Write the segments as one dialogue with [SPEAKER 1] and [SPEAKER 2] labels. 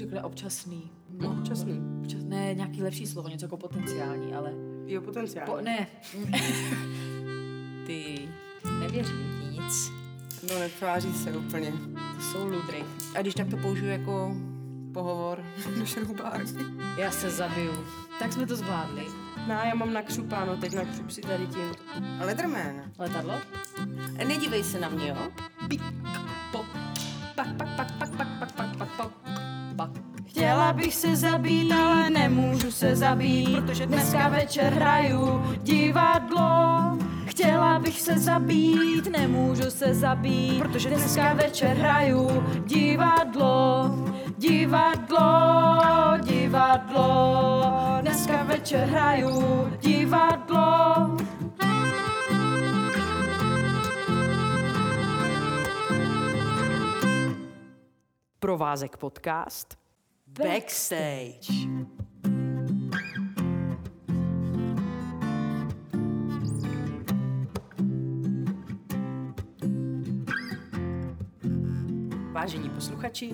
[SPEAKER 1] řekli občasný.
[SPEAKER 2] No, občasný.
[SPEAKER 1] Občas, ne, nějaký lepší slovo, něco jako potenciální, ale...
[SPEAKER 2] Jo, potenciální.
[SPEAKER 1] Po, ne. Ty, nevěřím ti nic.
[SPEAKER 3] No, netváří se úplně.
[SPEAKER 1] To jsou ludry.
[SPEAKER 3] A když tak to použiju jako pohovor do šroubách.
[SPEAKER 1] Já se zabiju. Tak jsme to zvládli.
[SPEAKER 2] No, já mám nakřupáno, teď nakřup si tady tím.
[SPEAKER 3] Leatherman.
[SPEAKER 1] Letadlo?
[SPEAKER 3] Nedívej se na mě, jo?
[SPEAKER 1] Pik, pok, pak, pak, pak, pak, pak.
[SPEAKER 4] Chtěla bych se zabít, ale nemůžu se zabít, protože dneska večer hraju divadlo. Chtěla bych se zabít, nemůžu se zabít, protože dneska večer hraju divadlo. Divadlo, divadlo, dneska večer hraju divadlo.
[SPEAKER 2] Provázek podcast. Backstage. Vážení posluchači,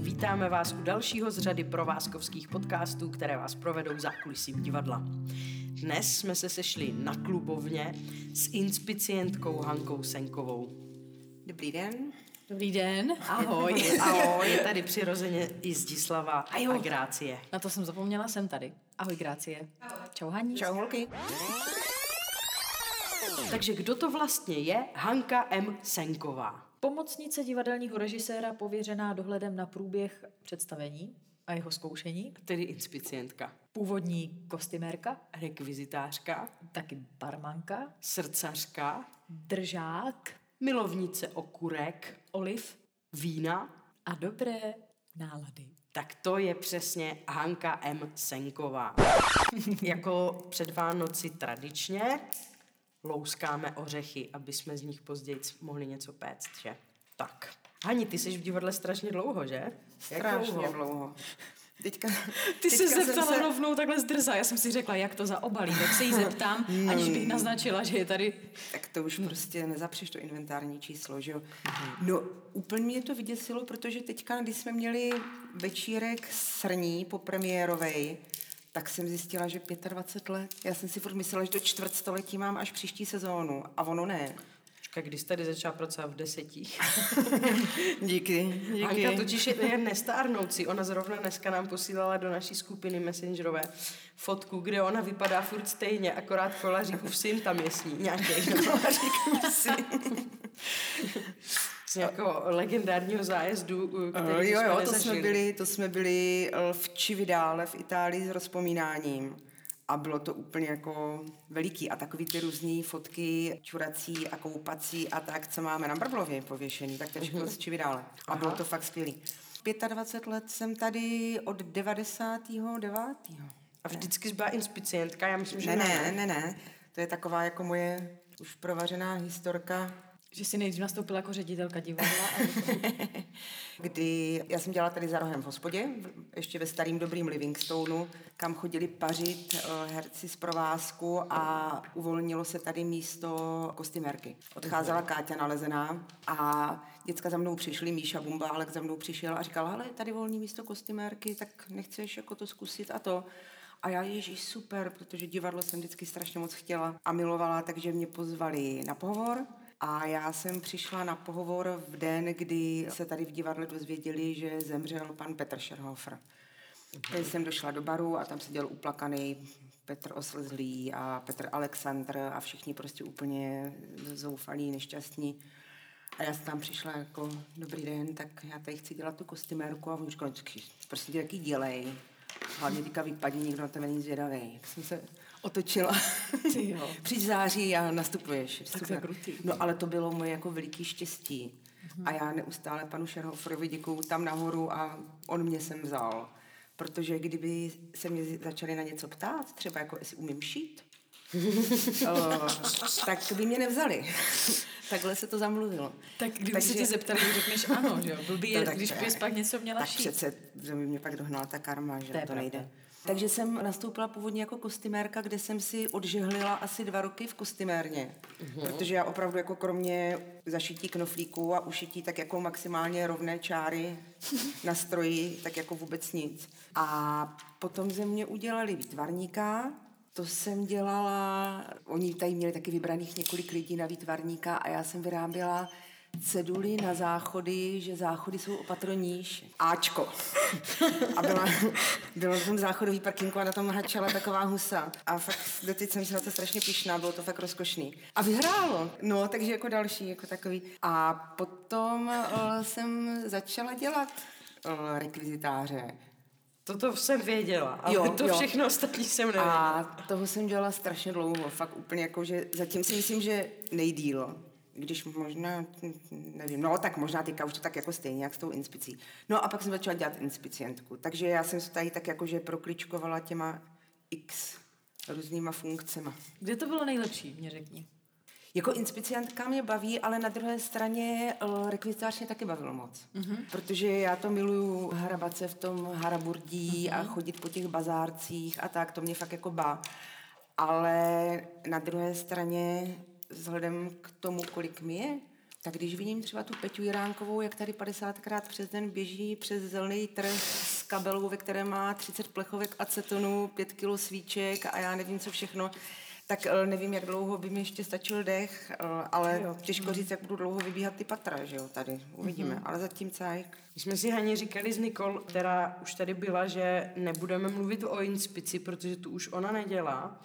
[SPEAKER 2] vítáme vás u dalšího z řady provázkovských podcastů, které vás provedou zákulisím divadla. Dnes jsme se sešli na klubovně s inspicientkou Hankou Senkovou.
[SPEAKER 3] Dobrý den.
[SPEAKER 1] Dobrý den.
[SPEAKER 2] Ahoj. Ahoj. Je tady přirozeně i Zdislava a Grácie.
[SPEAKER 1] Na to jsem zapomněla, jsem tady. Ahoj, Grácie. Čau, Haní.
[SPEAKER 3] Čau holky.
[SPEAKER 2] Takže kdo to vlastně je Hanka M. Senková?
[SPEAKER 1] Pomocnice divadelního režiséra pověřená dohledem na průběh představení a jeho zkoušení.
[SPEAKER 2] Tedy inspicientka,
[SPEAKER 1] Původní kostymérka,
[SPEAKER 2] rekvizitářka,
[SPEAKER 1] taky barmanka,
[SPEAKER 2] srdcařka,
[SPEAKER 1] držák,
[SPEAKER 2] milovnice okurek,
[SPEAKER 1] oliv
[SPEAKER 2] vína.
[SPEAKER 1] a dobré nálady.
[SPEAKER 2] Tak to je přesně Hanka M. Senková. jako před Vánoci tradičně louskáme ořechy, aby jsme z nich později mohli něco péct, že? Tak. Hani, ty jsi v divadle strašně dlouho, že? Jak
[SPEAKER 3] Strašně dlouho. Teďka,
[SPEAKER 1] Ty se
[SPEAKER 3] teďka jsem
[SPEAKER 1] zeptala se... rovnou takhle zdrza. Já jsem si řekla, jak to zaobalí, tak se jí zeptám, aniž bych naznačila, že je tady...
[SPEAKER 3] Tak to už prostě nezapřeš to inventární číslo, že jo? No, úplně mě to vyděsilo, protože teďka, když jsme měli večírek srní po premiérovej, tak jsem zjistila, že 25 let. Já jsem si furt myslela, že do čtvrtstoletí mám až příští sezónu. A ono ne.
[SPEAKER 2] Počkej, když jsi tady začala pracovat v desetích.
[SPEAKER 3] Díky, díky.
[SPEAKER 2] Hanka totiž je, je nestárnoucí. Ona zrovna dneska nám posílala do naší skupiny messengerové fotku, kde ona vypadá furt stejně, akorát kolařík už syn tam je s ní nějaký. Z nějakého legendárního zájezdu, který
[SPEAKER 3] jo,
[SPEAKER 2] jsme
[SPEAKER 3] jo, to jsme, byli, to jsme byli eh, v Čividále v Itálii s rozpomínáním. A bylo to úplně jako veliký. A takový ty různý fotky čurací a koupací a tak, co máme na Brblově pověšený, tak to je všechno z Čividále. A bylo to fakt skvělý. 25 let jsem tady od 99.
[SPEAKER 2] A vždycky jsi byla inspicientka, já myslím, že
[SPEAKER 3] Ne, ne, ne, ne. To je taková jako moje už provařená historka
[SPEAKER 1] Že jsi nejdřív nastoupila jako ředitelka divadla. A...
[SPEAKER 3] kdy já jsem dělala tady za rohem v hospodě, ještě ve starým dobrým Livingstoneu, kam chodili pařit eh, herci z provázku a uvolnilo se tady místo kostymérky. Odcházela Káťa Nalezená a děcka za mnou přišli, Míša Bumbálek za mnou přišel a říkal, hele, tady volný místo kostymérky, tak nechceš jako to zkusit a to. A já, ježíš, super, protože divadlo jsem vždycky strašně moc chtěla a milovala, takže mě pozvali na pohovor. A já jsem přišla na pohovor v den, kdy se tady v divadle dozvěděli, že zemřel pan Petr Scherhofer. Teď jsem došla do baru a tam seděl uplakaný Petr Oslzlý a Petr Alexandr a všichni prostě úplně zoufalí, nešťastní. A já jsem tam přišla jako, dobrý den, tak já tady chci dělat tu kostymérku a on říkal, "Taky, prostě jaký dělej. Hlavně teďka vypadni, nikdo na tebe není zvědavý. Tak jsem se otočila.
[SPEAKER 1] Ty jo.
[SPEAKER 3] Přijď září a nastupuješ.
[SPEAKER 1] Tak to je krutý.
[SPEAKER 3] No ale to bylo moje jako veliký štěstí. A já neustále panu Šerhoferovi děkuju tam nahoru a on mě sem vzal. Protože kdyby se mě začali na něco ptát, třeba jako jestli umím šít, o, tak by mě nevzali. Takhle se to zamluvilo.
[SPEAKER 1] tak kdyby
[SPEAKER 3] Takže-
[SPEAKER 1] se tě zeptali, řekneš ano, že jo? Blbý je,
[SPEAKER 3] No tak
[SPEAKER 1] když
[SPEAKER 3] je-
[SPEAKER 1] bys pak něco měla
[SPEAKER 3] Tak
[SPEAKER 1] šít.
[SPEAKER 3] přece, že by mě pak dohnala ta karma, že
[SPEAKER 1] To je
[SPEAKER 3] to, nejde. Takže jsem nastoupila původně jako kostymérka, kde jsem si odžehlila asi dva roky v kostymérně. Uh-huh. Protože já opravdu jako kromě zašití knoflíků a ušití tak jako maximálně rovné čáry na stroji, tak jako vůbec nic. A potom ze mě udělali výtvarníka, to jsem dělala, oni tady měli taky vybraných několik lidí na výtvarníka a já jsem vyráběla ceduly na záchody, že záchody jsou opatroníž. Ačko. A byla, bylo v tom záchodový parkinku a na tom hačela taková husa. A fakt doteď jsem si na to strašně pišná, bylo to fakt rozkošný. A vyhrálo. No, takže jako další, jako takový. A potom uh, jsem začala dělat uh, rekvizitáře.
[SPEAKER 2] Toto jsem věděla, ale
[SPEAKER 3] Jo,
[SPEAKER 2] to
[SPEAKER 3] jo.
[SPEAKER 2] všechno ostatní jsem nevěděla.
[SPEAKER 3] A toho jsem dělala strašně dlouho, fakt úplně jako, že zatím si myslím, že nejdíl. Když možná, nevím, no tak možná teďka už to tak jako stejně, jak s tou inspicí. No a pak jsem začala dělat inspicientku. Takže já jsem se tady tak jako, že prokličkovala těma x různýma funkcema.
[SPEAKER 1] Kde to bylo nejlepší, mě řekni.
[SPEAKER 3] Jako inspicientka mě baví, ale na druhé straně uh, rekvizitář mě taky bavil moc. Mm-hmm. Protože já to miluju hrabat se v tom haraburdí mm-hmm. a chodit po těch bazárcích a tak, to mě fakt jako bá. Ale na druhé straně, vzhledem k tomu, kolik mi je, tak když vidím třeba tu Peťu Jiránkovou, jak tady 50krát přes den běží přes zelený trh s kabelou, ve které má 30 plechovek acetonu, 5 kilo svíček a já nevím, co všechno, tak eh, nevím, jak dlouho by mi ještě stačil dech, eh, ale jo. těžko říct, jak budu dlouho vybíhat ty patra, že jo, tady, uvidíme, mm-hmm. ale zatím cajk.
[SPEAKER 2] My jsme si Haně říkali s Nikol, která už tady byla, že nebudeme mluvit o inspici, protože tu už ona nedělá.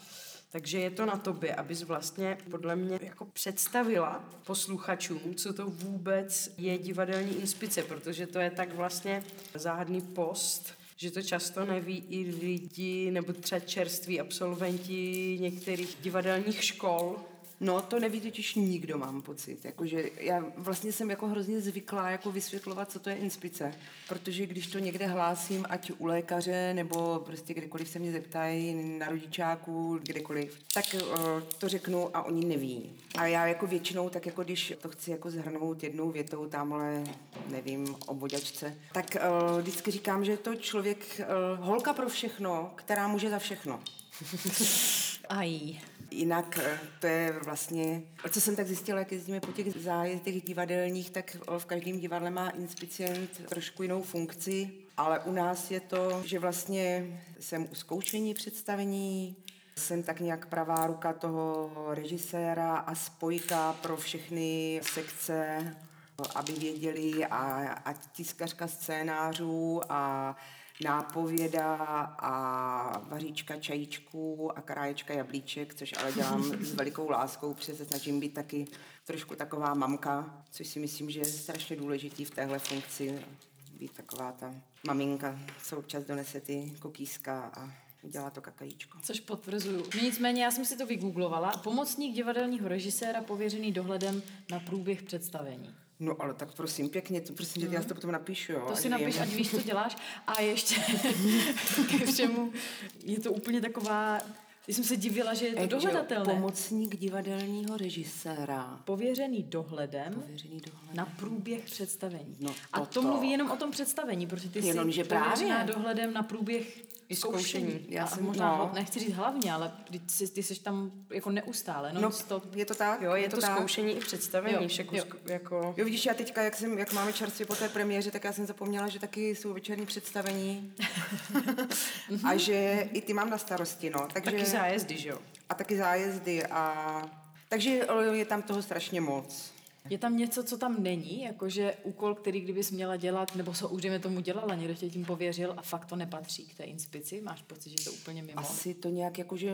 [SPEAKER 2] Takže je to na tobě, abys vlastně podle mě jako představila posluchačům, co to vůbec je divadelní inspice, protože to je tak vlastně záhadný post, že to často neví i lidi nebo třeba čerství absolventi některých divadelních škol,
[SPEAKER 3] No, to neví totiž nikdo, mám pocit. Jakože já vlastně jsem jako hrozně zvyklá jako vysvětlovat, co to je inspice. Protože když to někde hlásím, ať u lékaře, nebo prostě kdekoliv se mě zeptají, na rodičáku, kdekoliv, tak uh, to řeknu a oni neví. A já jako většinou, tak jako když to chci jako zhrnout jednou větou, tamhle, nevím, o boďačce, tak uh, vždycky říkám, že je to člověk, uh, holka pro všechno, která může za všechno.
[SPEAKER 1] Aj.
[SPEAKER 3] Jinak eh, to je vlastně, co jsem tak zjistila, jak jezdíme po těch zájezdech divadelních, tak v každém divadle má inspicient trošku jinou funkci, ale u nás je to, že vlastně jsem u zkoušení představení, jsem tak nějak pravá ruka toho režiséra a spojka pro všechny sekce, aby věděli a, a tiskařka scénářů a nápověda a vaříčka čajíčků a kráječka jablíček, což ale dělám s velikou láskou, protože se snažím být taky trošku taková mamka, což si myslím, že je strašně důležitý v téhle funkci, být taková ta maminka, co občas donese ty kokíska a dělá to kakajíčko.
[SPEAKER 1] Což potvrzuju. Nicméně já jsem si to vygooglovala. Pomocník divadelního režiséra pověřený dohledem na průběh představení.
[SPEAKER 3] No ale tak prosím, pěkně, to prosím, že já si to potom napíšu, jo.
[SPEAKER 1] To si napiš, ať víš, co děláš. A ještě ke všemu je to úplně taková... Když jsem se divila, že je to
[SPEAKER 3] že
[SPEAKER 1] dohledatelné.
[SPEAKER 3] Pomocník divadelního režiséra.
[SPEAKER 1] Pověřený dohledem
[SPEAKER 3] Pověřený dohled.
[SPEAKER 1] na průběh představení.
[SPEAKER 3] No
[SPEAKER 1] a to mluví jenom o tom představení, protože ty
[SPEAKER 3] Jenomže
[SPEAKER 1] jsi
[SPEAKER 3] právě.
[SPEAKER 1] pověřená dohledem na průběh zkoušení.
[SPEAKER 2] zkoušení.
[SPEAKER 1] Já
[SPEAKER 3] Já
[SPEAKER 1] jsem možná,
[SPEAKER 3] no.
[SPEAKER 1] nechci říct hlavně, ale ty, jsi, ty jsi tam jako neustále,
[SPEAKER 3] No,
[SPEAKER 1] non stop.
[SPEAKER 3] je to tak?
[SPEAKER 2] Jo, je to,
[SPEAKER 3] tak?
[SPEAKER 2] zkoušení i představení,
[SPEAKER 1] Jo,
[SPEAKER 2] však
[SPEAKER 1] jo.
[SPEAKER 2] už jako...
[SPEAKER 3] Jo, vidíš, já teďka, jak, jsem, jak máme čerstvě po té premiéře, tak já jsem zapomněla, že taky jsou večerní představení a že i ty mám na starosti, no. Takže,
[SPEAKER 2] Taky zájezdy, že jo?
[SPEAKER 3] A taky zájezdy a... Takže o, je tam toho strašně moc.
[SPEAKER 1] Je tam něco, co tam není, jakože úkol, který kdybys měla dělat, nebo co už dejme tomu dělala, někdo tě tím pověřil a fakt to nepatří k té inspici, máš pocit, že to úplně mimo.
[SPEAKER 3] Asi to nějak jakože...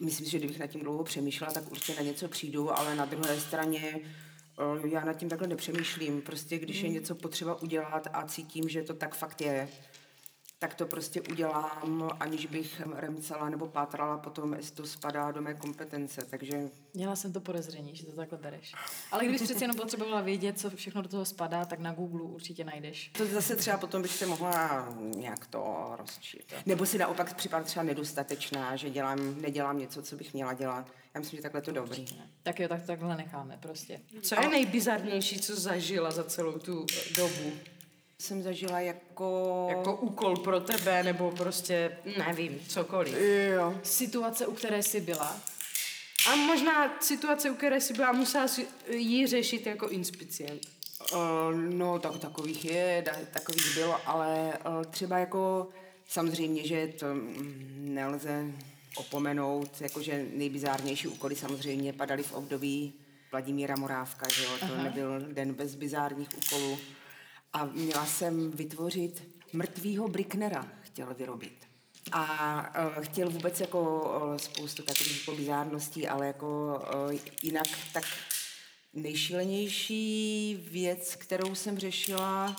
[SPEAKER 3] Myslím si, že kdybych nad tím dlouho přemýšlela, tak určitě na něco přijdu, ale na druhé straně o, já nad tím takhle nepřemýšlím. Prostě když je něco potřeba udělat a cítím, že to tak fakt je, tak to prostě udělám, aniž bych remcala nebo pátrala potom, jestli to spadá do mé kompetence. Takže
[SPEAKER 1] Měla jsem to podezření, že to takhle bereš. Ale kdybys přeci jenom potřebovala vědět, co všechno do toho spadá, tak na Google určitě najdeš.
[SPEAKER 3] to zase třeba potom bych se mohla nějak to rozčít. Nebo si naopak připadá třeba nedostatečná, že dělám, nedělám něco, co bych měla dělat. Já myslím, že takhle to dobrý.
[SPEAKER 1] Tak jo, tak to takhle necháme prostě.
[SPEAKER 2] Co je nejbizarnější, co zažila za celou tu dobu?
[SPEAKER 3] Jsem zažila jako...
[SPEAKER 2] Jako úkol pro tebe, nebo prostě, nevím, cokoliv.
[SPEAKER 3] Jo.
[SPEAKER 1] Situace, u které jsi byla,
[SPEAKER 2] A možná situace, u které si byla, musela si jí řešit jako inspicient.
[SPEAKER 3] Uh, no, tak takových je, takových bylo, ale uh, třeba jako samozřejmě, že to mm, nelze opomenout, jakože nejbizárnější úkoly samozřejmě padaly v období Vladimíra Morávka, že jo, to Aha. nebyl den bez bizárních úkolů. A měla jsem vytvořit mrtvýho Bricknera, chtěl vyrobit. A uh, chtěl vůbec jako uh, spoustu takových bizárností, ale jako uh, jinak tak nejšílenější věc, kterou jsem řešila,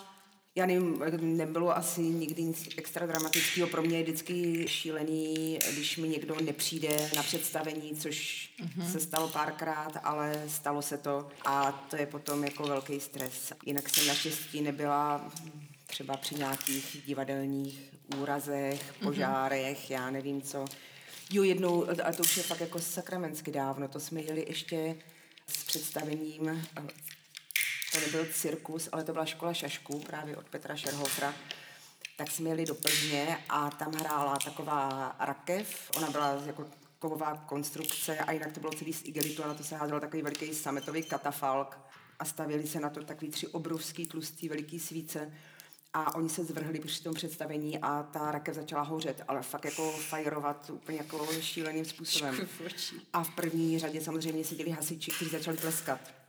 [SPEAKER 3] já nevím, nebylo asi nikdy nic extra dramatického. Pro mě je vždycky šílený, když mi někdo nepřijde na představení, což mm-hmm. se stalo párkrát, ale stalo se to a to je potom jako velký stres. Jinak jsem naštěstí nebyla třeba při nějakých divadelních úrazech, požárech, mm-hmm. já nevím co. Jo, jednou, a to už je fakt jako sakramensky dávno, to jsme jeli ještě s představením, to nebyl cirkus, ale to byla škola šašků právě od Petra Šerhofra, tak jsme jeli do Plzně a tam hrála taková rakev, ona byla jako kovová konstrukce a jinak to bylo celý z igelitu a na to se házel takový veliký sametový katafalk a stavěli se na to takový tři obrovský tlustý veliký svíce a oni se zvrhli při tom představení a ta rakev začala hořet, ale fakt jako fajrovat úplně jako šíleným způsobem. A v první řadě samozřejmě seděli hasiči, kteří začali tleskat.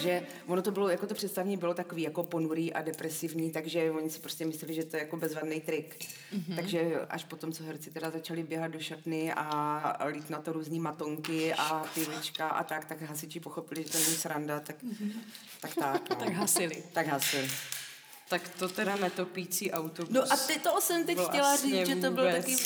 [SPEAKER 3] Že ono to bylo, jako to představení bylo takový jako ponurý a depresivní, takže oni si prostě mysleli, že to je jako bezvadný trik. Mm-hmm. Takže až potom, co herci teda začali běhat do šatny a lít na to různý matonky a pivečka a tak, tak hasiči pochopili, že to není sranda, tak mm-hmm. tak, tak, no.
[SPEAKER 1] tak hasili.
[SPEAKER 3] Tak hasili.
[SPEAKER 2] Tak to teda netopící autobus.
[SPEAKER 3] No a ty to jsem teď chtěla
[SPEAKER 2] vlastně
[SPEAKER 3] říct, že to bylo taky...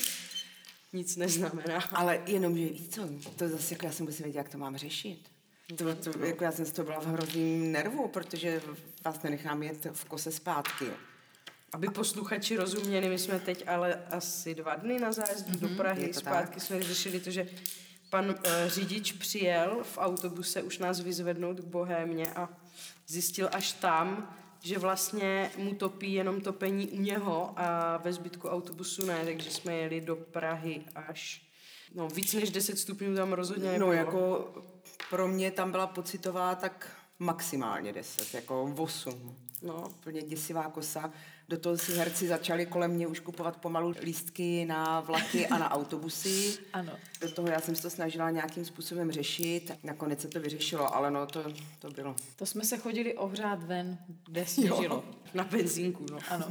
[SPEAKER 2] Nic neznamená.
[SPEAKER 3] Ale jenom, že víš co, to zase jako já jsem vůbec nevěděla, jak to mám řešit. To, to, jako já jsem z toho byla v hrozným nervu, protože vás nenechám jet v kose zpátky.
[SPEAKER 2] Aby posluchači rozuměli, my jsme teď ale asi dva dny na zájezdu mm-hmm, do Prahy.
[SPEAKER 3] je to
[SPEAKER 2] Zpátky
[SPEAKER 3] tak.
[SPEAKER 2] jsme řešili to, že pan uh, řidič přijel v autobuse už nás vyzvednout k Bohémě a zjistil až tam, že vlastně mu topí jenom topení u něho a ve zbytku autobusu ne, takže jsme jeli do Prahy až No, víc než 10 stupňů tam rozhodně nebylo.
[SPEAKER 3] No jako pro mě tam byla pocitová tak maximálně 10, jako 8. No, úplně děsivá kosa. Do toho si herci začali kolem mě už kupovat pomalu lístky na vlaky a na autobusy.
[SPEAKER 1] Ano.
[SPEAKER 3] Do toho já jsem se to snažila nějakým způsobem řešit. Nakonec se to vyřešilo, ale no to, to bylo.
[SPEAKER 1] To jsme se chodili ohřát ven, kde sněžilo.
[SPEAKER 2] Na benzínku, no.
[SPEAKER 1] Ano.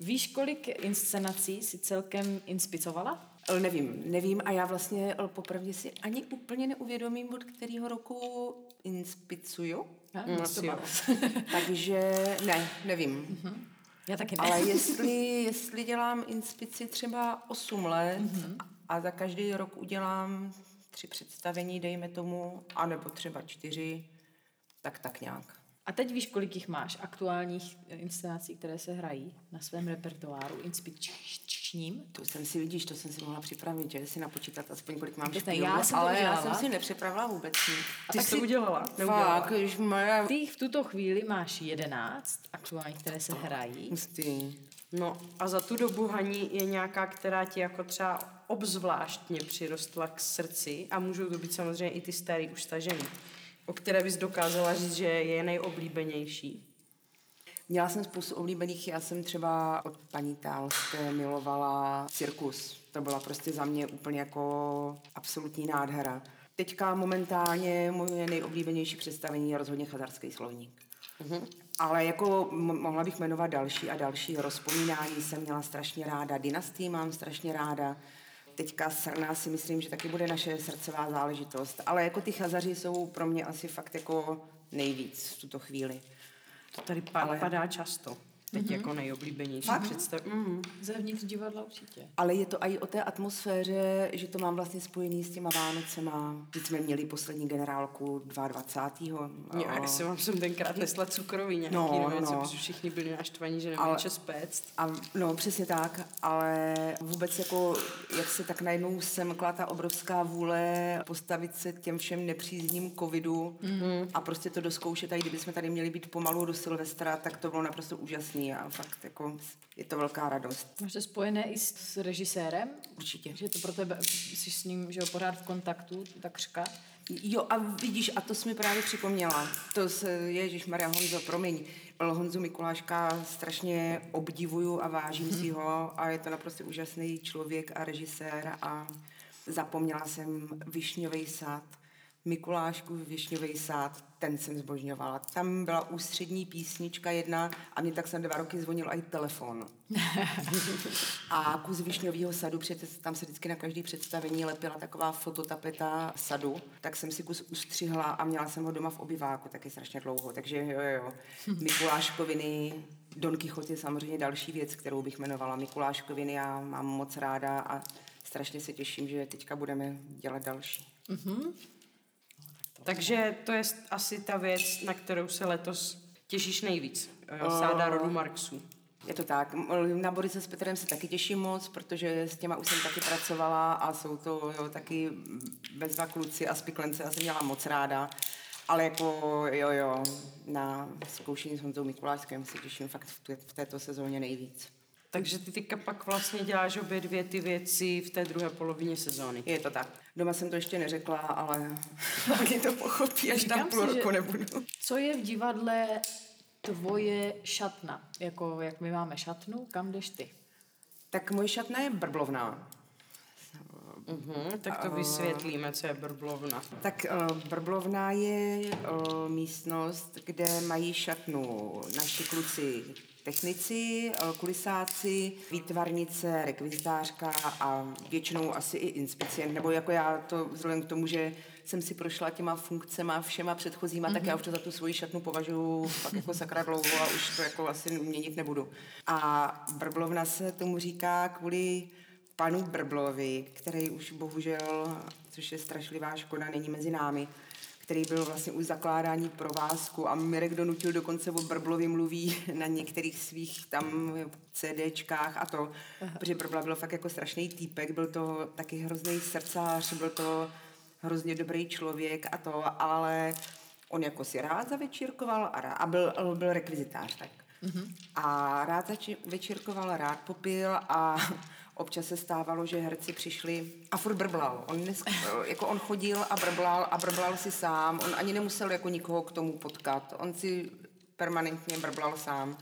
[SPEAKER 1] Víš, kolik inscenací si celkem inspicovala?
[SPEAKER 3] Nevím, nevím a já vlastně ale popravdě si ani úplně neuvědomím, od kterého roku inspicuju.
[SPEAKER 1] Má.
[SPEAKER 2] jo.
[SPEAKER 3] Takže ne, nevím.
[SPEAKER 1] Já taky ne.
[SPEAKER 3] Ale jestli, jestli dělám inspici třeba 8 let
[SPEAKER 1] Mhm.
[SPEAKER 3] a za každý rok udělám tři představení, dejme tomu, anebo třeba čtyři, tak tak nějak.
[SPEAKER 1] A teď víš, kolik jich máš aktuálních inscenací, které se hrají na svém repertoáru inspiračním?
[SPEAKER 3] To jsem si, vidíš, to jsem si mohla připravit, že si napočítat aspoň kolik mám špílů,
[SPEAKER 1] já jsem to
[SPEAKER 3] ale já jsem si nepřipravila vůbec nic.
[SPEAKER 2] Ty
[SPEAKER 1] tak
[SPEAKER 2] jsi to udělala? Neudělala?
[SPEAKER 3] Fakt, když moje...
[SPEAKER 1] Ty v tuto chvíli máš 11 aktuálních, které se hrají.
[SPEAKER 3] Hustý.
[SPEAKER 2] No a za tu dobu, Haní, je nějaká, která ti jako třeba obzvláštně přirostla k srdci a můžou to být samozřejmě i ty starý už stažený, o které bys dokázala říct, že je nejoblíbenější.
[SPEAKER 3] Měla jsem spoustu oblíbených, já jsem třeba od paní Tálské milovala cirkus. To byla prostě za mě úplně jako absolutní nádhera. Teďka momentálně moje nejoblíbenější představení je rozhodně chazarský slovník.
[SPEAKER 2] Mhm.
[SPEAKER 3] Ale jako m- mohla bych jmenovat další a další. Rozpomínání jsem měla strašně ráda, dynastii mám strašně ráda. Teďka Srna si myslím, že taky bude naše srdcová záležitost. Ale jako ty chazaři jsou pro mě asi fakt jako nejvíc v tuto chvíli.
[SPEAKER 2] To tady pa-
[SPEAKER 3] Ale-
[SPEAKER 2] padá často. Teď jako nejoblíbenější představ. Mm.
[SPEAKER 1] Zevnitř divadla určitě.
[SPEAKER 3] Ale je to i o té atmosféře, že to mám vlastně spojený s těma Vánocema. Teď jsme měli poslední generálku 22.
[SPEAKER 2] Já, já jsem vám jsem tenkrát nesla cukroví nějaký,
[SPEAKER 3] No,
[SPEAKER 2] nebo
[SPEAKER 3] no,
[SPEAKER 2] něco,
[SPEAKER 3] no.
[SPEAKER 2] protože všichni byli naštvaní, že nemají čas péct.
[SPEAKER 3] A, no, přesně tak, ale vůbec jako, jak se tak najednou semkla ta obrovská vůle postavit se těm všem nepřízním covidu mm-hmm. a prostě to doskoušet, a i kdyby jsme tady měli být pomalu do Silvestra, tak to bylo naprosto úžasný. Úžasný a fakt jako je to velká radost.
[SPEAKER 1] Máš to spojené i s, s režisérem?
[SPEAKER 3] Určitě.
[SPEAKER 1] Že to pro tebe, jsi s ním že jo, pořád v kontaktu, takřka?
[SPEAKER 3] Jo, a vidíš, a to jsi mi právě připomněla. To se, Ježíš Maria Honzo, promiň. Honzu Mikuláška strašně obdivuju a vážím si ho a je to naprosto úžasný člověk a režisér a zapomněla jsem Višňový sad Mikulášku Višňový sád, ten jsem zbožňovala. Tam byla ústřední písnička jedna a mě tak jsem dva roky zvonil i telefon. a kus Višňového sadu, protože tam se vždycky na každý představení lepila taková fototapeta sadu, tak jsem si kus ustřihla a měla jsem ho doma v obyváku taky strašně dlouho. Takže jo, jo, Mikuláškoviny, Don Quixote je samozřejmě další věc, kterou bych jmenovala. Mikuláškoviny já mám moc ráda a strašně se těším, že teďka budeme dělat další. Mm-hmm.
[SPEAKER 2] Takže to je asi ta věc, na kterou se letos těšíš nejvíc. Eh, sáda rodu Marxu.
[SPEAKER 3] Je to tak. Na Borise s Petrem se taky těším moc, protože s těma už jsem taky pracovala a jsou to jo, taky bezva kluci a spiklence, já jsem měla moc ráda. Ale jako jo, jo, na zkoušení s Honzou Mikuláškem se těším fakt v této sezóně nejvíc.
[SPEAKER 2] Takže ty teďka pak vlastně děláš obě dvě ty věci v té druhé polovině sezóny.
[SPEAKER 3] Je to tak. Doma jsem to ještě neřekla, ale oni to pochopí, až tam půl roku nebudu.
[SPEAKER 1] Co je v divadle tvoje šatna? Jako, jak my máme šatnu, kam jdeš ty?
[SPEAKER 3] Tak moje šatna je brblovná.
[SPEAKER 2] Uhum, tak to vysvětlíme, co je brblovna.
[SPEAKER 3] Tak uh, brblovna je uh, místnost, kde mají šatnu naši kluci technici, eh, kulisáci, výtvarnice, rekvizitářka a většinou asi i inspicient, nebo jako já to vzhledem k tomu, že jsem si prošla těma funkcema všema předchozíma, mm-hmm. tak já mhm. už to za tu svoji šatnu považuji fakt jako sakra dlouho a už to jako asi měnit nebudu. A Brblovna se tomu říká kvůli panu Brblovi, který už bohužel, což je strašlivá škoda, není mezi námi, který byl vlastně už zakládání provázku a Mirek donutil dokonce o Brblovi mluví na některých svých tam CDčkách a to, Aha. protože Brbla byl fakt jako strašný týpek, byl to taky hrozný srdcář, byl to hrozně dobrý člověk a to, ale on jako si rád zavečírkoval a, rád, a byl, byl rekvizitář, tak. Mm-hmm. A rád večírkoval, rád popil a občas se stávalo, že herci přišli a furt brblal. On, dnes, jako on chodil a brblal a brblal si sám. On ani nemusel jako nikoho k tomu potkat. On si permanentně brblal sám.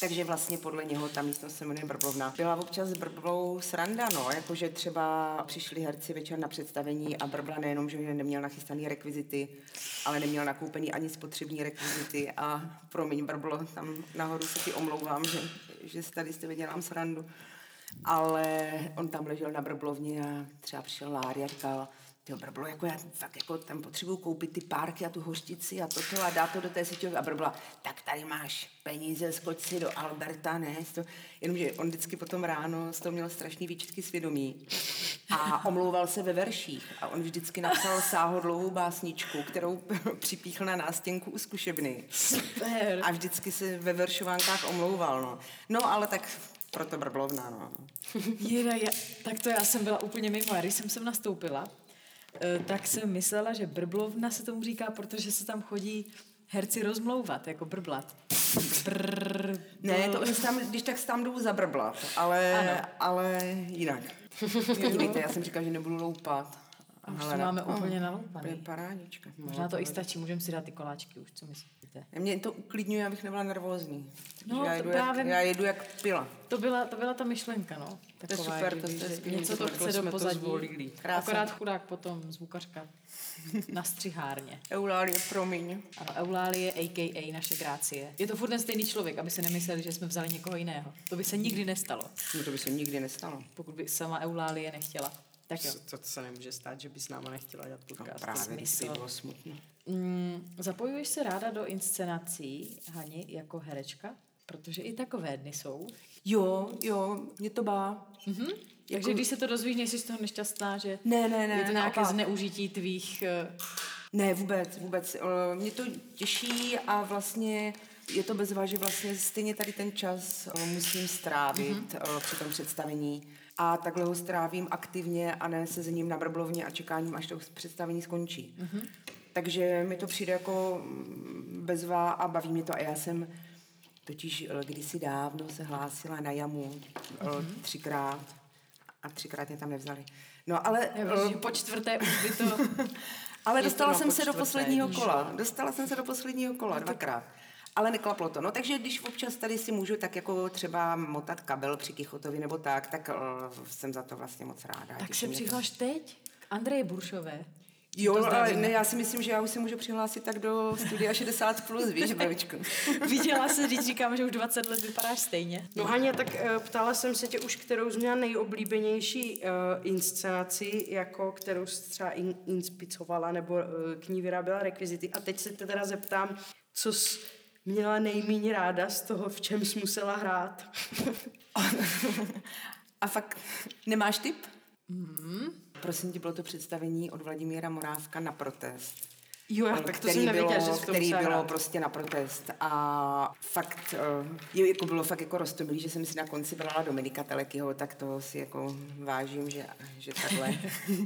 [SPEAKER 3] Takže vlastně podle něho ta místnost se jmenuje Brblovna. Byla občas s Brblou sranda, no, jakože třeba přišli herci večer na představení a Brbla nejenom, že neměl nachystaný rekvizity, ale neměl nakoupený ani spotřební rekvizity a promiň Brblo, tam nahoru se ti omlouvám, že, že tady jste dělám srandu ale on tam ležel na brblovně a třeba přišel Lári a říkal, ty brblo, jako já fakt jako tam potřebuju koupit ty párky a tu hořtici a toto a dá to do té síťové a brbla, tak tady máš peníze, skoč si do Alberta, ne? To, jenomže on vždycky potom ráno z toho měl strašný výčitky svědomí a omlouval se ve verších a on vždycky napsal sáhodlouhou básničku, kterou připíchl na nástěnku u zkušebny. Super. A vždycky se ve veršovánkách omlouval, no. No, ale tak proto brblovna, no.
[SPEAKER 1] Jeda, já, tak to já jsem byla úplně mimo. Když jsem sem nastoupila, eh, tak jsem myslela, že brblovna se tomu říká, protože se tam chodí herci rozmlouvat, jako brblat.
[SPEAKER 3] Brr, ne, to tam, když tak tam jdu zabrblat, ale, ale jinak. Víte, já jsem říkal, že nebudu loupat.
[SPEAKER 1] A už to máme oh, úplně naloupaný.
[SPEAKER 3] Je parádička.
[SPEAKER 1] Možná to i stačí, můžeme si dát ty koláčky už, co myslíte?
[SPEAKER 3] Mě to uklidňuje, abych nebyla nervózní. No, já, jedu právě... jak, já jedu jak pila.
[SPEAKER 1] To byla, to byla ta myšlenka, no.
[SPEAKER 3] Taková, to je super, to,
[SPEAKER 1] je něco to chce do pozadí. Akorát chudák potom zvukařka na střihárně.
[SPEAKER 3] Eulálie, promiň.
[SPEAKER 1] Ano, Eulálie, a.k.a. naše Grácie. Je to furt ten stejný člověk, aby se nemysleli, že jsme vzali někoho jiného. To by se nikdy nestalo.
[SPEAKER 3] No to by se nikdy nestalo.
[SPEAKER 1] Pokud by sama Eulálie nechtěla. Tak jo.
[SPEAKER 2] To, to se nemůže stát, že by s náma nechtěla dělat podcast.
[SPEAKER 3] No, právě, by bylo smutno.
[SPEAKER 1] Mm, zapojuješ se ráda do inscenací, Hani, jako herečka? Protože i takové dny jsou.
[SPEAKER 3] Jo, jo, mě to bá.
[SPEAKER 1] Mm-hmm. Jako... Takže když se to dozvíš, nejsi z toho nešťastná, že
[SPEAKER 3] ne, ne, ne,
[SPEAKER 1] je to nějaké naopak. zneužití tvých... Uh...
[SPEAKER 3] Ne, vůbec, vůbec. Mě to těší a vlastně je to bezva, že vlastně stejně tady ten čas musím strávit mm-hmm. při tom představení a takhle ho strávím aktivně a ne se ním na brblovně a čekáním, až to představení skončí. Mm-hmm. Takže mi to přijde jako bezva a baví mě to a já jsem totiž eh, kdysi dávno se hlásila na jamu mm-hmm. třikrát a třikrát mě tam nevzali. No ale...
[SPEAKER 1] Já že po čtvrté už by to...
[SPEAKER 3] Ale dostala jsem se do posledního kola. Dostala jsem se do posledního kola dvakrát. Ale neklaplo to. No takže když občas tady si můžu tak jako třeba motat kabel při Kichotovi nebo tak, tak uh, jsem za to vlastně moc ráda.
[SPEAKER 1] Tak se
[SPEAKER 3] mě to.
[SPEAKER 1] přihlaš teď k Andreje Buršové.
[SPEAKER 3] Jo, ale ne, já si myslím, že já už si můžu přihlásit tak do studia 60+, plus, víš, babičko.
[SPEAKER 1] Viděla se, když říkám, že už 20 let vypadáš stejně.
[SPEAKER 2] No Haně, tak uh, ptala jsem se tě už, kterou jsi měla nejoblíbenější uh, inscenaci, jako kterou jsi třeba in, inspicovala nebo uh, k ní vyráběla rekvizity. A teď se tě teda zeptám, co jsi měla nejméně ráda z toho, v čem jsi musela hrát.
[SPEAKER 3] A fakt, nemáš tip? Mm. Prosím tě, bylo to představení od Vladimíra Morávka na protest.
[SPEAKER 2] Jo, já,
[SPEAKER 3] Eh,
[SPEAKER 2] tak to jsem nevěděla,
[SPEAKER 3] bylo,
[SPEAKER 2] že
[SPEAKER 3] který bylo
[SPEAKER 2] hrát.
[SPEAKER 3] prostě na protest a fakt, uh, jo, jako bylo fakt jako roztomilý, že jsem si na konci brala Dominika Telekyho, tak to si jako vážím, že, že takhle.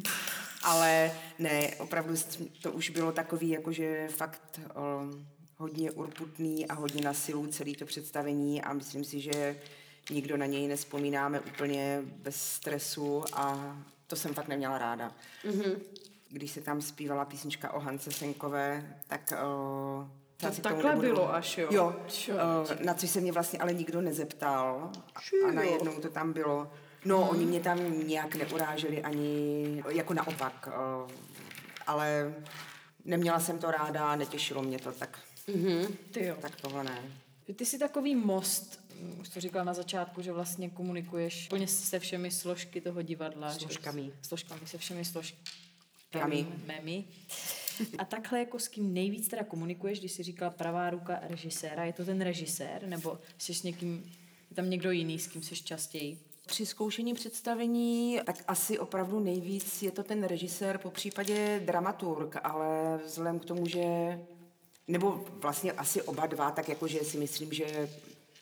[SPEAKER 3] Ale ne, opravdu to už bylo takový, jakože fakt um, hodně urputný a hodně na silu celý to představení a myslím si, že nikdo na něj nespomínáme úplně bez stresu a to jsem fakt neměla ráda. Mm-hmm. Když se tam zpívala písnička o Hance Senkové, tak... Uh,
[SPEAKER 2] To takhle bylo až, jo?
[SPEAKER 3] Jo,
[SPEAKER 2] Čo?
[SPEAKER 3] uh, na což se mě vlastně ale nikdo nezeptal a,
[SPEAKER 2] Čo
[SPEAKER 3] a najednou to tam bylo. No, hmm. oni mě tam nějak neuráželi ani, jako naopak, uh, ale neměla jsem to ráda, netěšilo mě to, tak,
[SPEAKER 1] Ty jo.
[SPEAKER 3] tak tohle ne.
[SPEAKER 1] Že Ty jsi takový most, mm, už to říkal na začátku, že vlastně komunikuješ plně se všemi složky toho divadla. že-
[SPEAKER 3] Složkami.
[SPEAKER 1] Složkami, se všemi složkami.
[SPEAKER 3] Kami.
[SPEAKER 1] Memi. A takhle jako s kým nejvíc teda komunikuješ, když jsi říkala pravá ruka režiséra, je to ten režisér, nebo jsi s někým, je tam někdo jiný, s kým jsi častěji?
[SPEAKER 3] Při zkoušení představení, tak asi opravdu nejvíc je to ten režisér, po případě dramaturg, ale vzhledem k tomu, že, nebo vlastně asi oba dva, tak jakože si myslím, že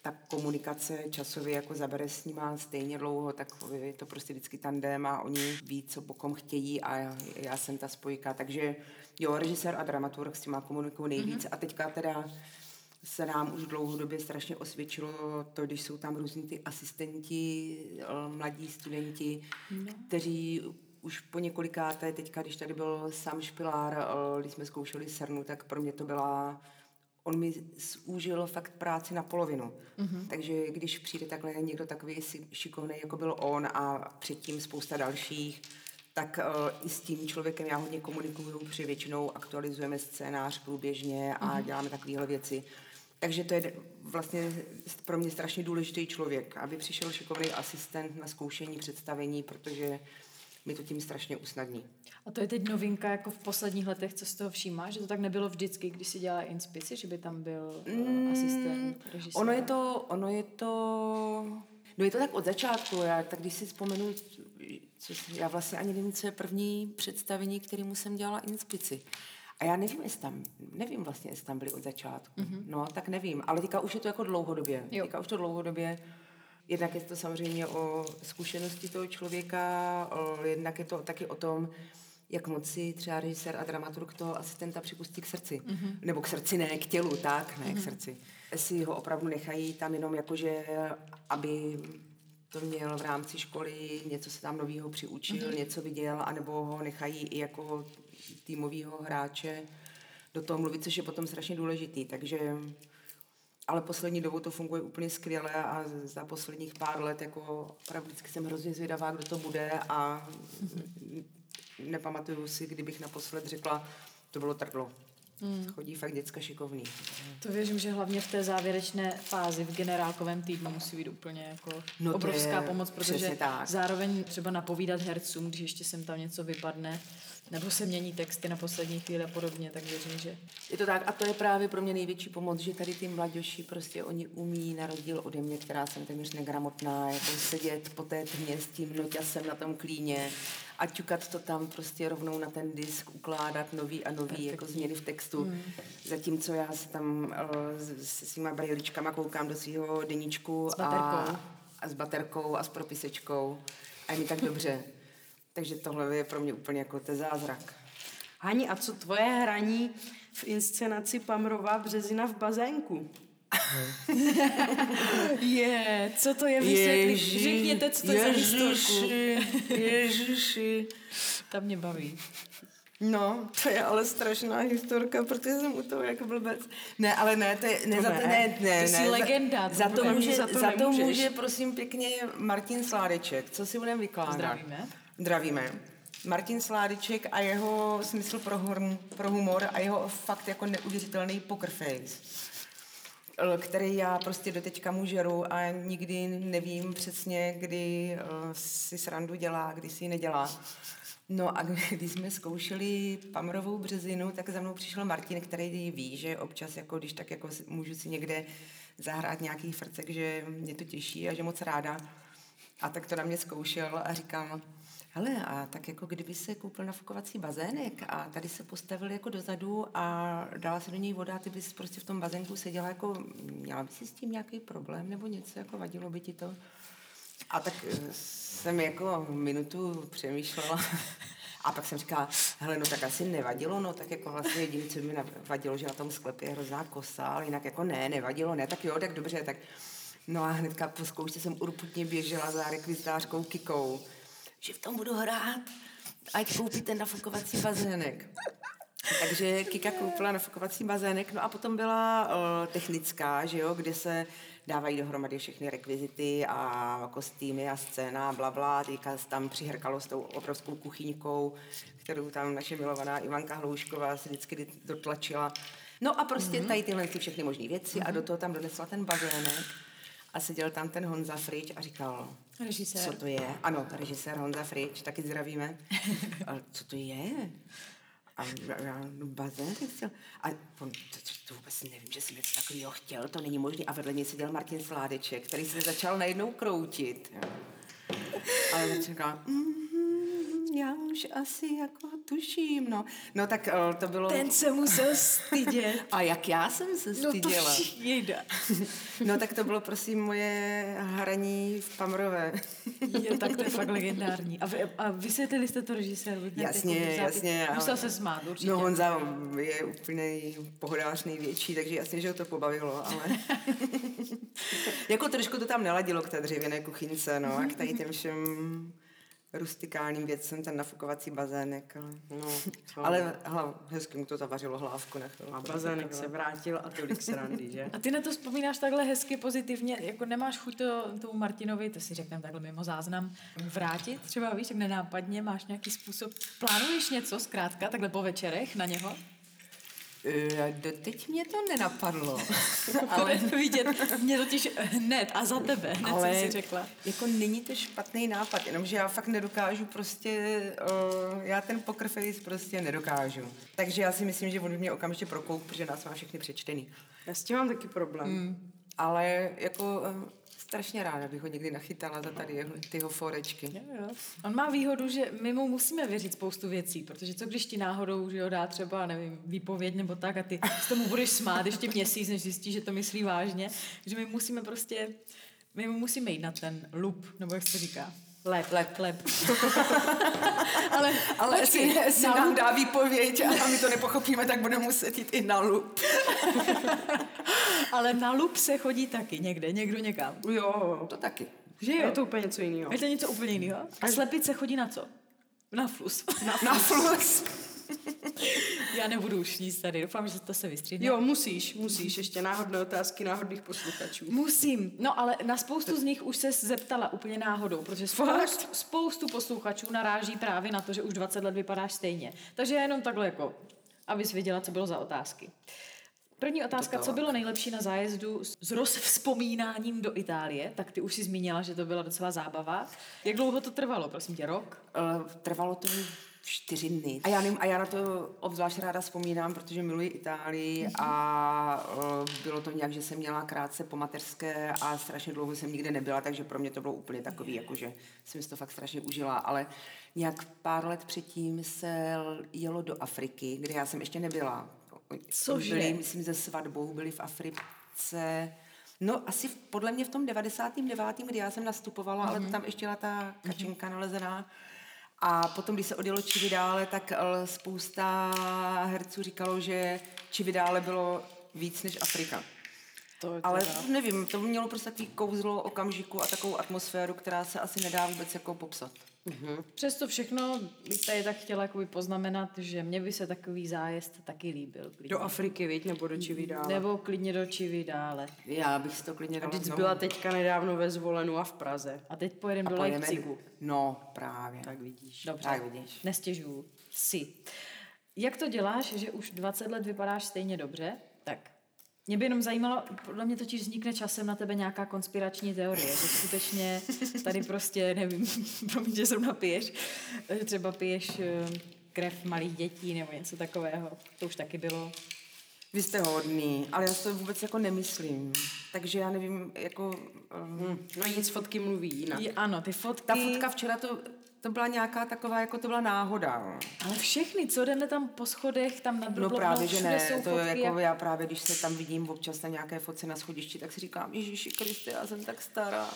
[SPEAKER 3] ta komunikace časově jako zabere s nima stejně dlouho, tak je to prostě vždycky tandem a oni ví, co po kom chtějí a já, já jsem ta spojka, takže jo, režisér a dramaturg s těma komunikují nejvíc mm-hmm. a teďka teda se nám už dlouhodobě strašně osvědčilo to, když jsou tam různí ty asistenti, mladí studenti, no. kteří už po několikáté, teďka, když tady byl sám Špilár, eh, když jsme zkoušeli Sernu, tak pro mě to byla on mi zúžil fakt práci na polovinu. Mm-hmm. Takže když přijde takhle někdo takový šikovný, jako byl on a předtím spousta dalších, tak uh, i s tím člověkem já hodně komunikuju, protože většinou aktualizujeme scénář průběžně a mm-hmm. děláme takovéhle věci. Takže to je vlastně pro mě strašně důležitý člověk, aby přišel šikovný asistent na zkoušení představení, protože mi to tím strašně usnadní.
[SPEAKER 1] A to je teď novinka jako v posledních letech, co z toho všímáš, že to tak nebylo vždycky, když si dělala inspici, že by tam byl mm, asistent.
[SPEAKER 3] Ono je to, ono je to, no je to tak od začátku, já tak když si vzpomenu, co, já vlastně ani nevím, co je první představení, kterému jsem dělala inspici. A já nevím, jestli tam, nevím vlastně, jestli tam byli od začátku. Mm-hmm. No, tak nevím, ale teďka už je to jako dlouhodobě.
[SPEAKER 1] Jo.
[SPEAKER 3] Teďka už to dlouhodobě. Jednak je to samozřejmě o zkušenosti toho člověka, jednak je to taky o tom, jak moc si třeba režisér a dramaturg toho asistenta připustí k srdci. Mm-hmm. Nebo k srdci, ne k tělu, tak, ne mm-hmm. k srdci. Jestli ho opravdu nechají tam jenom jakože, aby to měl v rámci školy, něco se tam novýho přiučil, mm-hmm. něco viděl, anebo ho nechají i jako týmového hráče do toho mluvit, což je potom strašně důležitý. Takže ale poslední dobou to funguje úplně skvěle a za posledních pár let jako opravdu jsem hrozně zvědavá, kdo to bude a nepamatuju si, kdybych naposled řekla, to bylo trdlo. Mm. Chodí fakt děcka šikovný.
[SPEAKER 1] To věřím, že hlavně v té závěrečné fázi v generálkovém týdnu musí být úplně jako
[SPEAKER 3] No
[SPEAKER 1] obrovská
[SPEAKER 3] je
[SPEAKER 1] pomoc, protože
[SPEAKER 3] tak.
[SPEAKER 1] zároveň třeba napovídat hercům, když ještě sem tam něco vypadne, nebo se mění texty na poslední chvíli a podobně, tak věřím, že
[SPEAKER 3] Je to tak a to je právě pro mě největší pomoc, že tady ty mladěši prostě oni umí na rozdíl ode mě, která jsem téměř negramotná, jako sedět po té tmě s tím noťasem na tom klíně a ťukat to tam prostě rovnou na ten disk, ukládat nový a nový jako změny v textu. Hmm. Zatímco já se tam uh, se svýma brajličkama koukám do svého deníčku
[SPEAKER 1] S baterkou.
[SPEAKER 3] a, a s baterkou a s propisečkou a je mi tak dobře. Takže tohle je pro mě úplně jako ten zázrak.
[SPEAKER 2] Hani, a co tvoje hraní v inscenaci Pamrová březina v bazénku?
[SPEAKER 1] Je, co to je? Vysvětli, řekněte, co to je za historku.
[SPEAKER 3] Ježiši.
[SPEAKER 1] Ta mě baví.
[SPEAKER 3] No, to je ale strašná historka, protože jsem u toho jako blbec. Ne, ale ne, to je, ne,
[SPEAKER 2] To
[SPEAKER 3] za
[SPEAKER 2] ne.
[SPEAKER 3] to ne, ne,
[SPEAKER 1] Ty
[SPEAKER 3] ne
[SPEAKER 1] jsi
[SPEAKER 3] za-
[SPEAKER 1] legenda, to
[SPEAKER 3] Za to, může,
[SPEAKER 2] za to
[SPEAKER 3] za to může, prosím pěkně, Martin Sládeček. Co si budeme vykládat?
[SPEAKER 1] Zdravíme.
[SPEAKER 3] Zdravíme. Martin Sládeček a jeho smysl pro, hum, pro humor a jeho fakt jako neuvěřitelný poker face l- který já prostě doteďka mu žeru a nikdy nevím přesně, kdy uh, si srandu dělá, kdy si ji nedělá. No a když jsme zkoušeli Pamrovou březinu, tak za mnou přišel Martin, který ví, že občas, jako, když tak jako můžu si někde zahrát nějaký frcek, že mě to těší a že moc ráda. A tak to na mě zkoušel a říkal, hele, a tak jako kdyby se koupil nafukovací bazének a tady se postavil jako dozadu a dala se do něj voda ty bys prostě v tom bazénku seděla jako, měla by si s tím nějaký problém nebo něco, jako vadilo by ti to? A tak eh, jsem jako minutu přemýšlela a pak jsem říkala, hele, no tak asi nevadilo, no tak jako vlastně jediné, co mi vadilo, že na tom sklepě je hrozná kosa, ale jinak jako ne, nevadilo, ne, tak jo, tak dobře, tak No a hnedka po zkoušce jsem urputně běžela za rekvizitářkou Kikou, že v tom budu hrát, ať koupí ten nafukovací bazének. Takže Kika koupila nafukovací bazének, no a potom byla uh, technická, že jo, kde se dávají dohromady všechny rekvizity a kostýmy a scéna a bla, bla. Teďka se tam přihrkalo s tou obrovskou kuchyňkou, kterou tam naše milovaná Ivanka Hloušková si vždycky dotlačila. No a prostě mm-hmm. tady tyhle ty všechny možné věci mm-hmm. a do toho tam donesla ten bazének a seděl tam ten Honza Frič a říkal,
[SPEAKER 1] Režisér.
[SPEAKER 3] co to je? Ano, režisér Honza Frič, taky zdravíme. A co to je? A já, no, bazén jsem chtěl. A on, to, to, to vůbec nevím, že jsem něco takového chtěl, to není možné. A vedle něj seděl Martin Sládeček, který se začal najednou kroutit. A já jsem říkala, mm, já už asi jako tuším, no. No tak eh, to bylo...
[SPEAKER 1] Ten se musel stydět.
[SPEAKER 3] A jak já jsem se
[SPEAKER 1] No to
[SPEAKER 3] styděla.
[SPEAKER 1] všichni jde.
[SPEAKER 3] No tak to bylo prosím moje hraní v Pamrové.
[SPEAKER 1] Jo, tak to je fakt legendární. A, vy, a vysvětlili jste to režisérovi?
[SPEAKER 3] Jasně,
[SPEAKER 1] jako
[SPEAKER 3] jasně.
[SPEAKER 1] Musel se smát určitě.
[SPEAKER 3] No Honza je úplný pohodář největší, takže jasně, že ho to pobavilo, ale... jako trošku to tam neladilo k té dřevěné kuchyňce, no, a k tady těm všem rustikálním věcem, ten nafukovací bazének, ale...
[SPEAKER 2] No, co?
[SPEAKER 3] Ale hlav, hezky mu to zavařilo hlávku na chvilku.
[SPEAKER 2] A bazének se vrátil a tolik srandy, že?
[SPEAKER 1] A ty na to vzpomínáš takhle hezky, pozitivně, jako nemáš chuť to, tomu Martinovi, to si řekneme takhle mimo záznam, vrátit? Třeba víš, jak nenápadně máš nějaký způsob, plánuješ něco zkrátka, takhle po večerech na něho?
[SPEAKER 3] E, Doteď mě to nenapadlo.
[SPEAKER 1] Ale vidět, mě totiž hned a za tebe, hned
[SPEAKER 3] ale
[SPEAKER 1] jsem si řekla.
[SPEAKER 3] jako není to špatný nápad, jenomže já fakt nedokážu prostě, uh, já ten poker face prostě nedokážu. Takže já si myslím, že on by mě okamžitě prokouk, protože nás má všechny přečtený.
[SPEAKER 2] Já s tím mám taky problém. Mm.
[SPEAKER 3] Ale jako uh, strašně ráda bych ho někdy nachytala za tady jeho, tyho forečky.
[SPEAKER 1] Jo, jo. On má výhodu, že my mu musíme věřit spoustu věcí, protože co když ti náhodou že jo, dá třeba, nevím, výpověď nebo tak a ty s tomu budeš smát ještě měsíc, než zjistíš, že to myslí vážně, že my musíme prostě, my mu musíme jít na ten lup, nebo jak se říká.
[SPEAKER 3] Lep, lep.
[SPEAKER 1] Lep. ale,
[SPEAKER 3] Ale jestli, jestli
[SPEAKER 1] na
[SPEAKER 3] nám
[SPEAKER 1] lup-
[SPEAKER 3] dá výpověď a my to nepochopíme, tak budeme muset jít i na lup.
[SPEAKER 1] ale na lup se chodí taky někde, někdo někam.
[SPEAKER 2] Jo,
[SPEAKER 3] To taky.
[SPEAKER 1] Že
[SPEAKER 2] je
[SPEAKER 1] jo?
[SPEAKER 2] to úplně něco jiného.
[SPEAKER 1] Je to něco úplně jiného? A slepit se chodí na co? Na flus. Na
[SPEAKER 3] Na flus.
[SPEAKER 1] Já nebudu už nic tady, doufám, že to se vystřídne.
[SPEAKER 2] Jo, musíš, musíš. Ještě náhodné otázky náhodných posluchačů.
[SPEAKER 1] Musím. No ale na spoustu z nich už se zeptala úplně náhodou, protože spoustu, spoustu posluchačů naráží právě na to, že už 20 let vypadáš stejně. Takže já jenom takhle jako, abys věděla, co bylo za otázky. První otázka, co bylo nejlepší na zájezdu s- s rozvzpomínáním do Itálie, tak ty už si zmínila, že to byla docela zábava. Jak dlouho to trvalo, prosím tě, rok?
[SPEAKER 3] Uh, trvalo to čtyři dny. A já, nevím, a já na to obzvlášť ráda vzpomínám, protože miluji Itálii a uh, bylo to nějak, že jsem měla krátce po mateřské a strašně dlouho jsem nikde nebyla, takže pro mě to bylo úplně takový, jakože jsem si to fakt strašně užila, ale nějak pár let předtím se jelo do Afriky, kde já jsem ještě nebyla.
[SPEAKER 1] Cože?
[SPEAKER 3] Byli, myslím, ze svatbou, byli v Africe. No asi v, podle mě v tom 99. kdy já jsem nastupovala, ale to tam ještě byla ta kačenka nalezená. A potom, když se odjelo Čividále, tak eh, spousta herců říkalo, že Čividále bylo víc než Afrika.
[SPEAKER 1] To je
[SPEAKER 3] Ale
[SPEAKER 1] teda-
[SPEAKER 3] nevím, to mělo prostě takový kouzlo okamžiku a takovou atmosféru, která se asi nedá vůbec jako popsat.
[SPEAKER 1] Přesto všechno bych tady tak chtěla jakoby poznamenat, že mně by se takový zájezd taky líbil. Klidně.
[SPEAKER 2] Do Afriky, viď, nebo do Čividála.
[SPEAKER 1] Nebo klidně do Čivy dále.
[SPEAKER 3] Já bych si to klidně dala
[SPEAKER 2] Vždyť byla teďka nedávno ve Zvolenu a v Praze.
[SPEAKER 1] A teď pojedeme do
[SPEAKER 3] Pojedeme-
[SPEAKER 1] Leipzigu.
[SPEAKER 3] No, právě.
[SPEAKER 2] Tak vidíš.
[SPEAKER 1] Dobře,
[SPEAKER 3] Tak vidíš.
[SPEAKER 1] nestěžuju si. Jak to děláš, že už 20 let vypadáš stejně dobře? Tak mě by jenom zajímalo, podle mě totiž vznikne časem na tebe nějaká konspirační teorie, že skutečně tady prostě, nevím, promiň, že zrovna piješ, že třeba piješ eh, krev malých dětí nebo něco takového. To už taky bylo.
[SPEAKER 3] Vy jste hodný, ale já si to vůbec jako nemyslím. Takže já nevím, jako... Um,
[SPEAKER 2] No nic, fotky mluví jinak.
[SPEAKER 1] Je, ano, ty fotky.
[SPEAKER 3] ta fotka včera, to, to byla nějaká taková, jako to byla náhoda.
[SPEAKER 1] Ale všechny, co jdeme tam po schodech, tam na
[SPEAKER 3] No právě, že ne, to je
[SPEAKER 1] fotky
[SPEAKER 3] jako
[SPEAKER 1] a-
[SPEAKER 3] já právě, když se tam vidím občas na nějaké fotce na schodišti, tak si říkám, Ježíši Kriste, já jsem tak stará.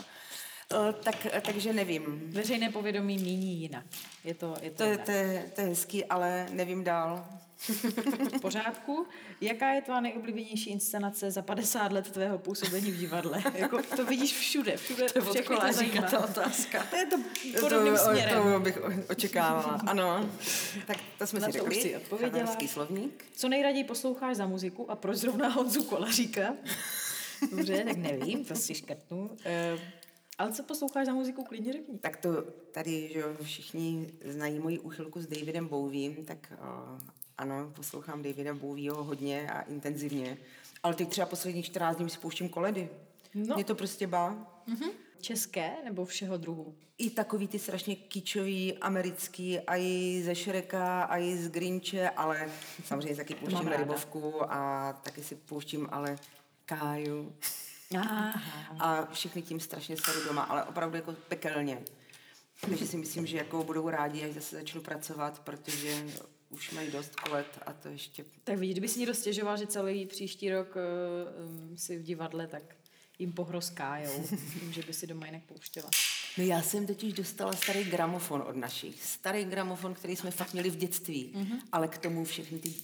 [SPEAKER 3] Uh, tak, takže nevím.
[SPEAKER 1] Veřejné povědomí míní jinak. Je to, je to,
[SPEAKER 3] To je,
[SPEAKER 1] jinak.
[SPEAKER 3] to, je, to je hezký, ale nevím dál.
[SPEAKER 1] V pořádku. Jaká je tvá nejoblíbenější inscenace za 50 let tvého působení v divadle? jako, to vidíš všude, všude to
[SPEAKER 2] od Koláříka ta otázka.
[SPEAKER 1] To je to podobným
[SPEAKER 3] to,
[SPEAKER 1] směrem.
[SPEAKER 3] To bych očekávala, ano. Tak to jsme
[SPEAKER 1] Na
[SPEAKER 3] si
[SPEAKER 1] to
[SPEAKER 3] řekli.
[SPEAKER 1] odpověděla.
[SPEAKER 3] Slovník.
[SPEAKER 1] Co nejraději posloucháš za muziku a proč zrovna Honzu Kolaříka? Dobře, tak nevím, to si škrtnu. Uh, ale co posloucháš za muziku, klidně řekni.
[SPEAKER 3] Tak to tady, že všichni znají moji úchylku s Davidem Bowiem, tak uh, ano, poslouchám Davida Bowieho hodně a intenzivně. Ale teď třeba posledních 14 dní si pouštím koledy.
[SPEAKER 1] No.
[SPEAKER 3] Mě to prostě bá.
[SPEAKER 1] České nebo všeho druhu?
[SPEAKER 3] I takový ty strašně kýčový, americký, a i ze Šreka, a i z Grinče, ale samozřejmě taky pouštím. Rybovku a taky si pouštím ale Káju.
[SPEAKER 1] Aha.
[SPEAKER 3] A všichni tím strašně seru doma, ale opravdu jako pekelně. Takže si myslím, že jako budou rádi, až zase začnu pracovat, protože už mají dost kolet a to ještě...
[SPEAKER 1] Tak vidíš, kdyby si někdo stěžoval, že celý příští rok uh, si v divadle, tak jim pohrozkájou, tím, že by si doma jinak pouštěla.
[SPEAKER 3] No já jsem totiž dostala starý gramofon od našich. Starý gramofon, který jsme fakt měli v dětství. Mm-hmm. Ale k tomu všechny ty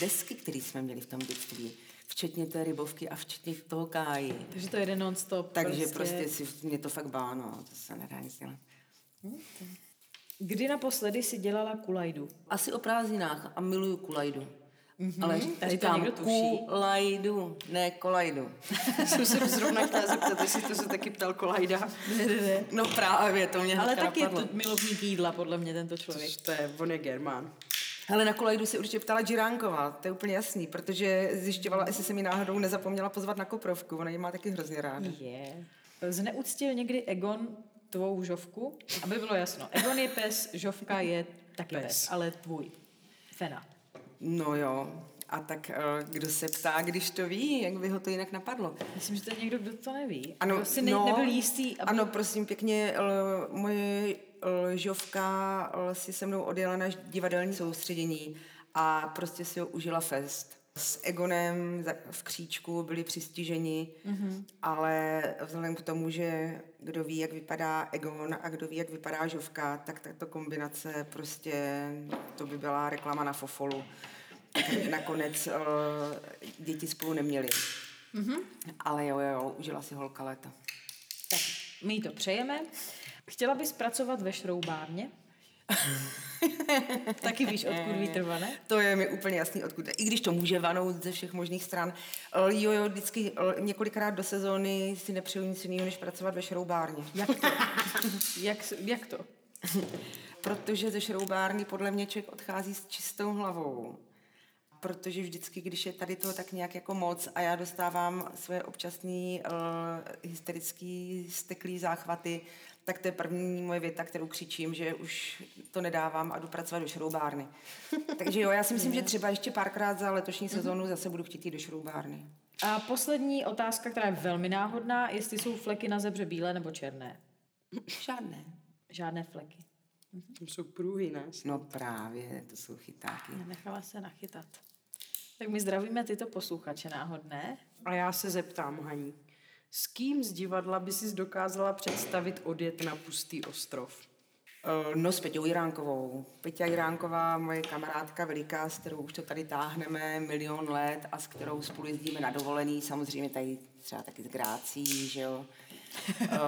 [SPEAKER 3] desky, které jsme měli v tom dětství. Včetně té rybovky a včetně toho káji.
[SPEAKER 1] Takže to jede non-stop.
[SPEAKER 3] Takže prostě, si mě to fakt bá, no. To se nedá nic dělat.
[SPEAKER 1] Kdy naposledy si dělala kulajdu?
[SPEAKER 3] Asi o prázdninách a miluju kulajdu. Mm-hmm. Ale
[SPEAKER 1] Tady to
[SPEAKER 3] říkám
[SPEAKER 1] někdo tuší.
[SPEAKER 3] kulajdu, ne kolajdu.
[SPEAKER 2] Jsem se zrovna chtěla zeptat, jestli to se taky ptal Kolajda.
[SPEAKER 1] Ne, ne, ne.
[SPEAKER 3] No právě, to mě
[SPEAKER 1] Ale taky je
[SPEAKER 3] napadlo.
[SPEAKER 1] to milovník jídla, podle mě, tento člověk.
[SPEAKER 2] To je, on je Germán.
[SPEAKER 3] Hele, na kolajdu se určitě ptala Džiránková, to je úplně jasný, protože zjišťovala, jestli se mi náhodou nezapomněla pozvat na koprovku, ona ji má taky hrozně ráda.
[SPEAKER 1] Je. Zneuctil někdy Egon tvou žovku? Aby bylo jasno. Egon je pes, žovka je taky pes,
[SPEAKER 2] Pes.
[SPEAKER 1] ale tvůj. Fena.
[SPEAKER 3] No jo, a tak eh, kdo se ptá, když to ví, jak by ho to jinak napadlo?
[SPEAKER 1] Myslím, že to je někdo, kdo to neví.
[SPEAKER 3] Ano,
[SPEAKER 1] Kdo si ne,
[SPEAKER 3] no,
[SPEAKER 1] nebyl jistý. Aby...
[SPEAKER 3] Ano, prosím pěkně, l, moje lžovka l, si se mnou odjela na divadelní soustředění a prostě si ho užila fest. S Egonem v kříčku byli přistiženi, mm-hmm. ale vzhledem k tomu, že kdo ví, jak vypadá Egon a kdo ví, jak vypadá žovka, tak tato kombinace prostě, to by byla reklama na Fofolu. Nakonec uh, děti spolu neměly. Mm-hmm. Ale jo, jo, jo, užila si holka léta.
[SPEAKER 1] Tak my jí to přejeme. Chtěla bys pracovat ve šroubárně? Taky víš, odkud vítr vane?
[SPEAKER 3] To je mi úplně jasný, odkud. I když to může vanout ze všech možných stran. Eh, Jo, jo, vždycky eh, několikrát do sezóny si nepřeju nic jiného, než pracovat ve šroubárně.
[SPEAKER 1] Jak to? jak, jak to?
[SPEAKER 3] Protože ze šroubárny podle mě člověk odchází s čistou hlavou. Protože vždycky, když je tady to tak nějak jako moc a já dostávám svoje občasný uh, hysterický steklý záchvaty, tak to je první moje věta, kterou křičím, že už to nedávám a jdu pracovat do šroubárny. Takže jo, já si myslím, že třeba ještě párkrát za letošní sezónu zase budu chtít jít do šroubárny.
[SPEAKER 1] A poslední otázka, která je velmi náhodná, jestli jsou fleky na zebře bílé nebo černé?
[SPEAKER 3] Žádné.
[SPEAKER 1] Žádné fleky.
[SPEAKER 2] Tam jsou průhy, ne?
[SPEAKER 3] No právě, to jsou chytáky.
[SPEAKER 1] Nechala se nachytat. Tak my zdravíme tyto posluchače náhodné.
[SPEAKER 2] A já se zeptám, Haní, s kým z divadla by si dokázala představit odjet na pustý ostrov?
[SPEAKER 3] Eh, No s Peťou Jiránkovou. Peťa Jiránková, moje kamarádka veliká, s kterou už to tady táhneme milion let a s kterou spolu jezdíme na dovolený, samozřejmě tady třeba taky s Grácí, že jo. Eh,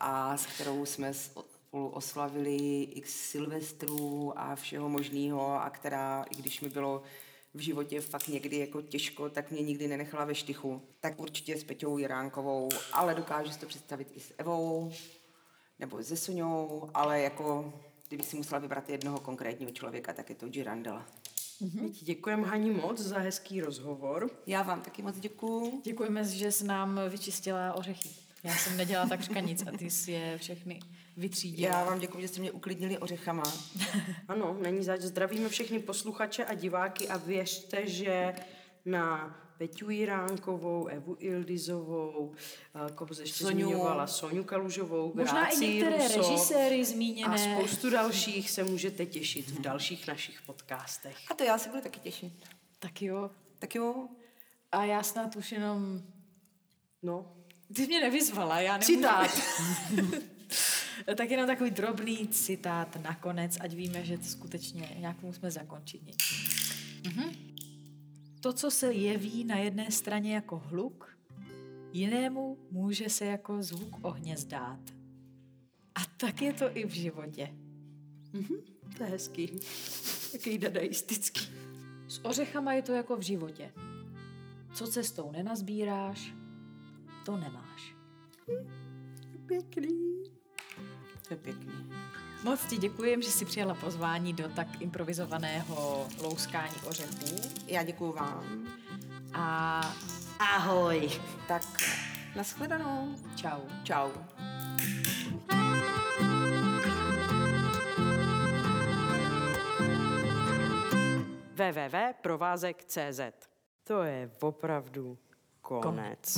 [SPEAKER 3] a s kterou jsme spolu oslavili x silvestrů a všeho možného a která, i když mi bylo v životě fakt někdy jako těžko, tak mě nikdy nenechala ve štychu. Tak určitě s Peťou Jiránkovou, ale dokážu si to představit i s Evou, nebo se Soňou, ale jako kdybych si musela vybrat jednoho konkrétního člověka, tak je to Girandela.
[SPEAKER 2] My ti děkujeme, Hani, moc za hezký rozhovor.
[SPEAKER 3] Já vám taky moc děkuju.
[SPEAKER 1] Děkujeme, že jsi nám vyčistila ořechy. Já jsem nedělala takřka nic a ty jsi je všechny vytřídila.
[SPEAKER 3] Já vám děkuji, že jste mě uklidnili ořechama.
[SPEAKER 2] Ano, není zač. Zdravíme všechny posluchače a diváky a věřte, že na Peťu Jiránkovou, Evu Ildizovou, eh, koho jsi ještě
[SPEAKER 3] Soňu.
[SPEAKER 2] zmiňovala, Soňu Kalužovou,
[SPEAKER 1] Možná i
[SPEAKER 2] Grácii
[SPEAKER 1] některé
[SPEAKER 2] Russo
[SPEAKER 1] režiséry
[SPEAKER 2] a
[SPEAKER 1] zmíněné.
[SPEAKER 2] spoustu dalších se můžete těšit v dalších našich podcastech.
[SPEAKER 3] A to já se budu taky těšit.
[SPEAKER 1] Tak jo.
[SPEAKER 3] Tak jo,
[SPEAKER 1] A já snad už jenom...
[SPEAKER 2] No,
[SPEAKER 1] Ty mě nevyzvala, já nemůžu...
[SPEAKER 2] citát.
[SPEAKER 1] tak jenom takový drobný citát nakonec, ať víme, že to skutečně nějak musíme zakončit. Mhm. To, co se jeví na jedné straně jako hluk, jinému může se jako zvuk ohně zdát. A tak je to i v životě.
[SPEAKER 2] To je hezký. Jaký dadaistický.
[SPEAKER 1] S ořechama je to jako v životě. Co cestou nenazbíráš, to nemáš.
[SPEAKER 2] Pěkný.
[SPEAKER 3] To je pěkný.
[SPEAKER 1] Moc ti děkujem, že jsi přijala pozvání do tak improvizovaného louskání ořechů.
[SPEAKER 3] Já děkuju vám.
[SPEAKER 1] A
[SPEAKER 2] Ahoj.
[SPEAKER 3] Tak nashledanou.
[SPEAKER 1] čau.
[SPEAKER 3] Čau.
[SPEAKER 2] www.provázek.cz To je opravdu konec. konec.